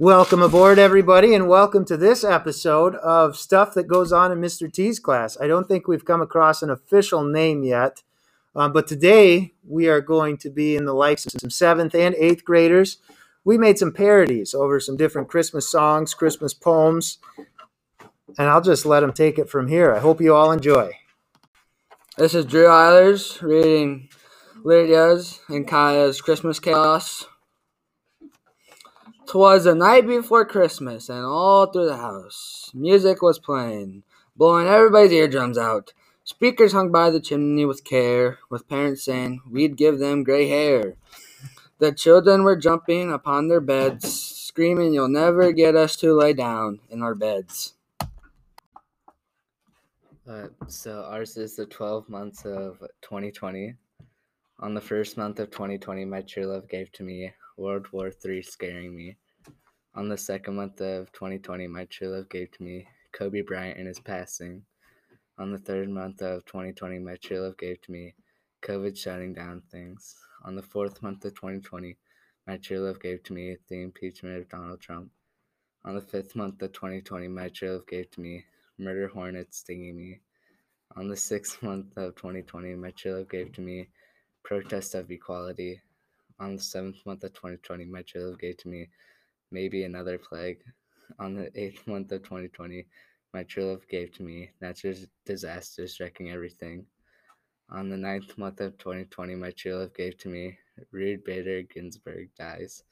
Welcome aboard, everybody, and welcome to this episode of Stuff That Goes On in Mr. T's Class. I don't think we've come across an official name yet, um, but today we are going to be in the likes of some seventh and eighth graders. We made some parodies over some different Christmas songs, Christmas poems, and I'll just let them take it from here. I hope you all enjoy. This is Drew Eilers reading Lydia's and Kaya's Christmas Chaos. 'Twas the night before Christmas, and all through the house music was playing, blowing everybody's eardrums out. Speakers hung by the chimney with care, with parents saying we'd give them gray hair. The children were jumping upon their beds, screaming, You'll never get us to lay down in our beds. Uh, so ours is the 12 months of 2020. On the first month of 2020, my true love gave to me World War III scaring me. On the second month of 2020, my true love gave to me Kobe Bryant and his passing. On the third month of 2020, my true love gave to me COVID shutting down things. On the fourth month of 2020, my true love gave to me the impeachment of Donald Trump. On the fifth month of 2020, my true love gave to me murder hornets stinging me. On the sixth month of 2020, my true love gave to me protest of equality on the seventh month of 2020, my true gave to me maybe another plague. On the eighth month of 2020, my true love gave to me natural disasters wrecking everything. On the ninth month of 2020, my true love gave to me Ruth Bader Ginsburg dies.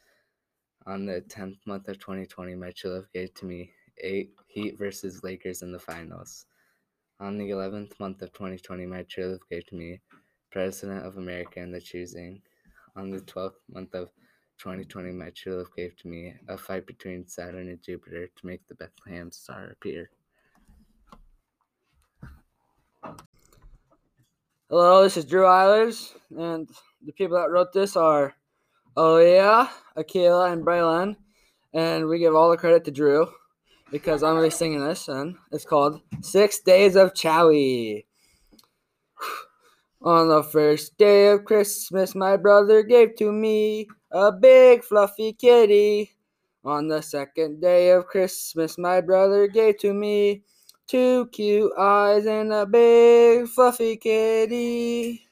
On the 10th month of 2020, my true love gave to me eight Heat versus Lakers in the finals. On the 11th month of 2020, my true love gave to me President of America in the choosing on the 12th month of 2020, my true love gave to me a fight between Saturn and Jupiter to make the Bethlehem star appear. Hello, this is Drew Eilers, and the people that wrote this are Aaliyah, Akila, and Braylon, and we give all the credit to Drew because I'm really singing this, and it's called Six Days of Chowie. On the first day of Christmas, my brother gave to me a big fluffy kitty. On the second day of Christmas, my brother gave to me two cute eyes and a big fluffy kitty.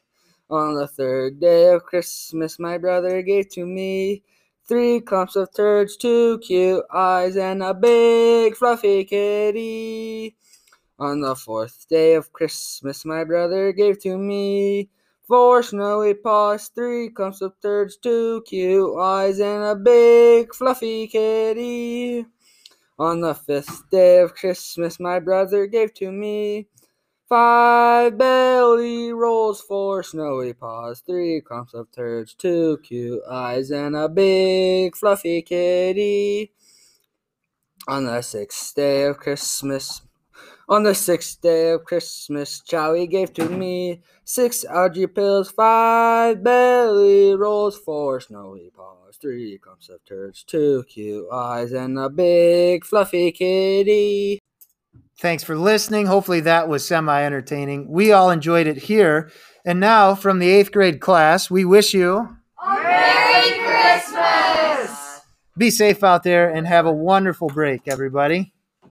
On the third day of Christmas, my brother gave to me three clumps of turds, two cute eyes, and a big fluffy kitty. On the fourth day of Christmas, my brother gave to me four snowy paws, three clumps of turds, two cute eyes, and a big fluffy kitty. On the fifth day of Christmas, my brother gave to me five belly rolls, four snowy paws, three clumps of turds, two cute eyes, and a big fluffy kitty. On the sixth day of Christmas, on the sixth day of Christmas, Charlie gave to me six algae pills, five belly rolls, four snowy paws, three clumps of turds, two cute eyes, and a big fluffy kitty. Thanks for listening. Hopefully, that was semi entertaining. We all enjoyed it here. And now, from the eighth grade class, we wish you a Merry Christmas! Be safe out there and have a wonderful break, everybody.